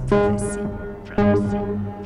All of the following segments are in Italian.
Prophecy. Prophecy.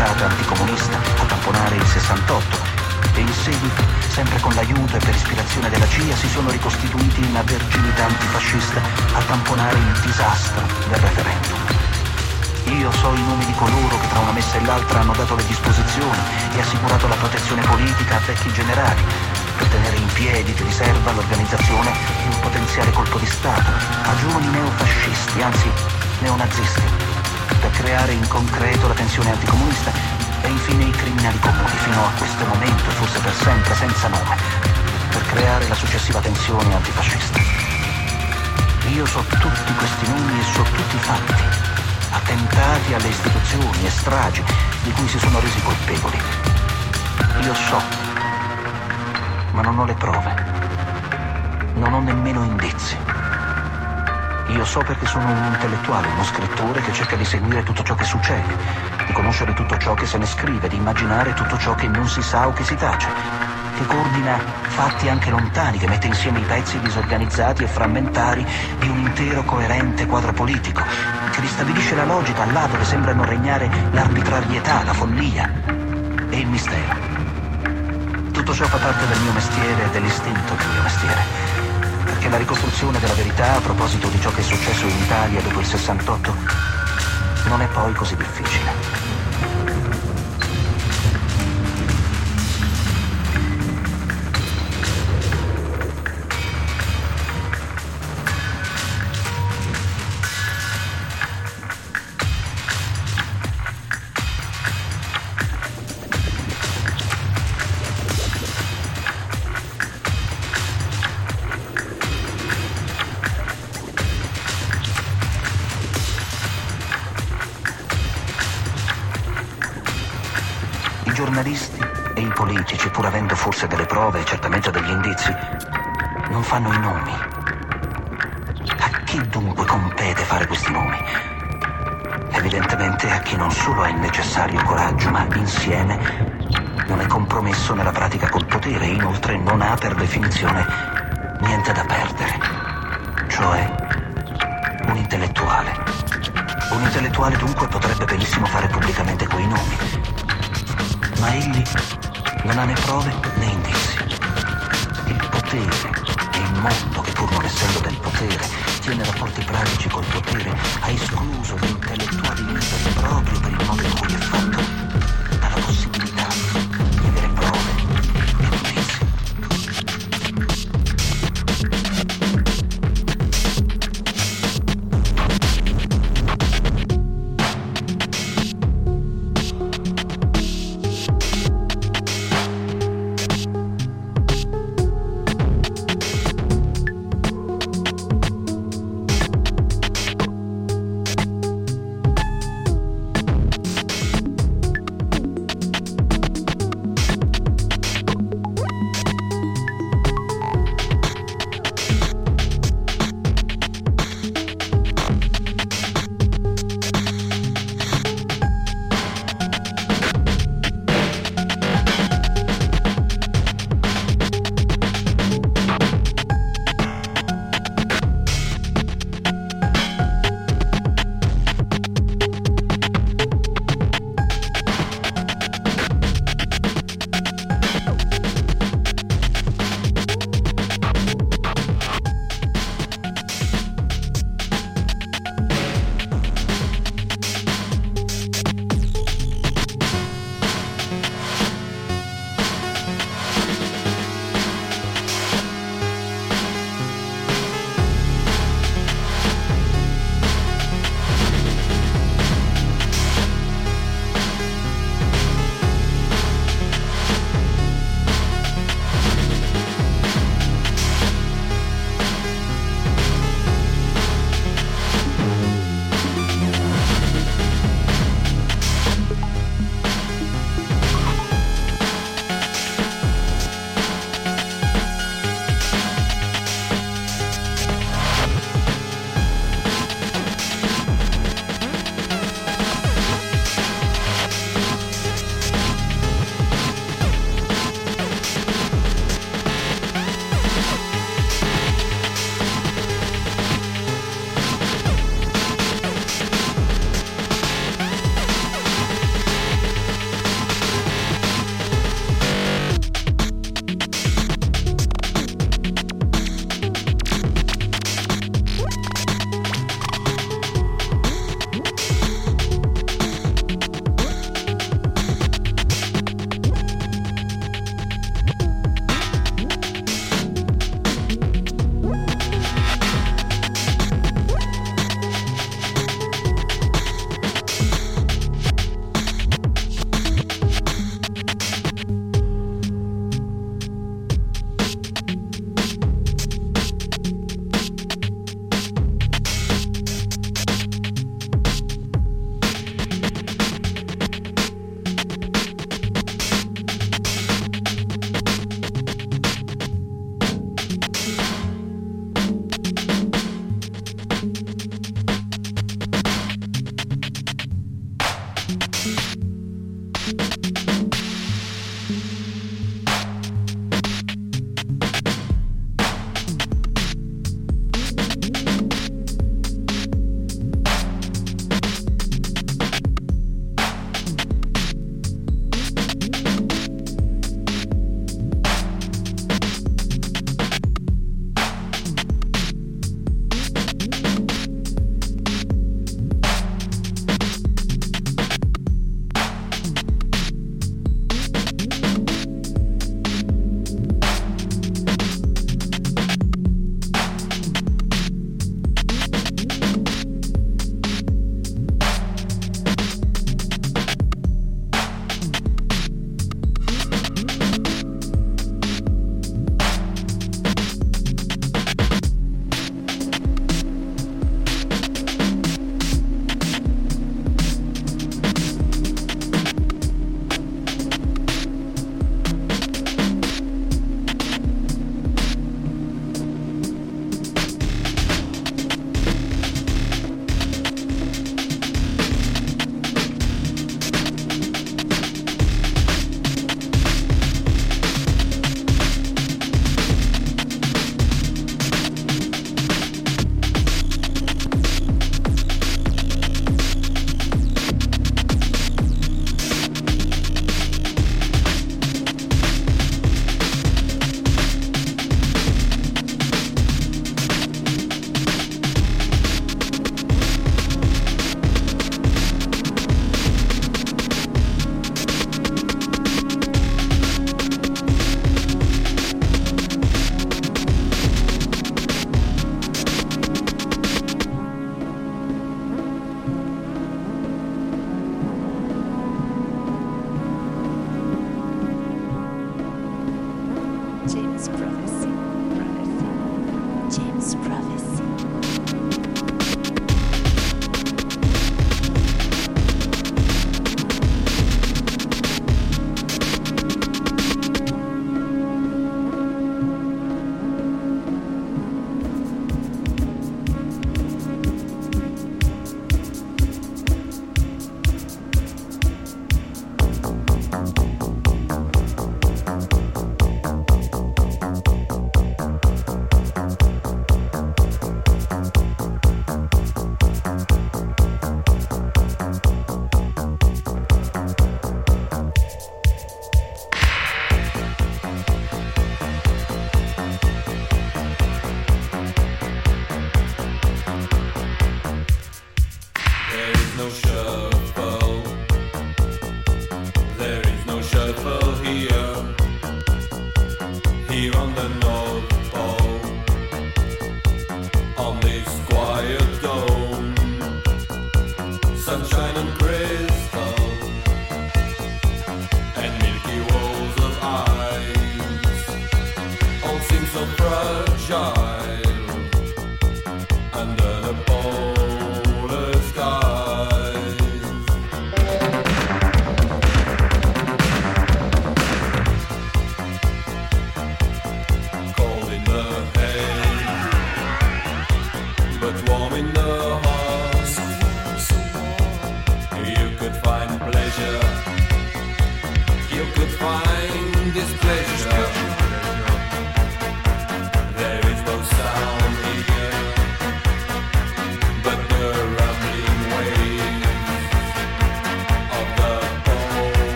Crociata anticomunista a tamponare il 68 e in seguito, sempre con l'aiuto e per ispirazione della CIA, si sono ricostituiti in una verginità antifascista a tamponare il disastro del referendum. Io so i nomi di coloro che tra una messa e l'altra hanno dato le disposizioni e assicurato la protezione politica a vecchi generali per tenere in piedi di riserva l'organizzazione di un potenziale colpo di Stato a giovani neofascisti, anzi neonazisti, per creare in concreto la tensione anticomunista e infine i criminali comuni fino a questo momento e forse per sempre senza nome, per creare la successiva tensione antifascista. Io so tutti questi nomi e so tutti i fatti, attentati alle istituzioni e stragi di cui si sono resi colpevoli. Io so, ma non ho le prove, non ho nemmeno indizi. Io so perché sono un intellettuale, uno scrittore che cerca di seguire tutto ciò che succede di conoscere tutto ciò che se ne scrive, di immaginare tutto ciò che non si sa o che si tace, che coordina fatti anche lontani, che mette insieme i pezzi disorganizzati e frammentari di un intero coerente quadro politico, che ristabilisce la logica là dove sembrano regnare l'arbitrarietà, la follia e il mistero. Tutto ciò fa parte del mio mestiere e dell'istinto del mio mestiere. Perché la ricostruzione della verità a proposito di ciò che è successo in Italia dopo il 68 non è poi così difficile. Giornalisti e i politici, pur avendo forse delle prove e certamente degli indizi, non fanno i nomi. A chi dunque compete fare questi nomi? Evidentemente a chi non solo ha il necessario coraggio, ma insieme non è compromesso nella pratica col potere e inoltre non ha per definizione niente da perdere. Cioè un intellettuale. Un intellettuale dunque potrebbe benissimo fare pubblicamente quei nomi ma egli non ha né prove né indizi. Il potere e il mondo, che pur non essendo del potere, tiene rapporti pratici col potere, ha escluso gli intellettuali liberi proprio per il modo in cui è fatto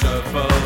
Shuffle.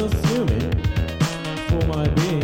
assuming for my being.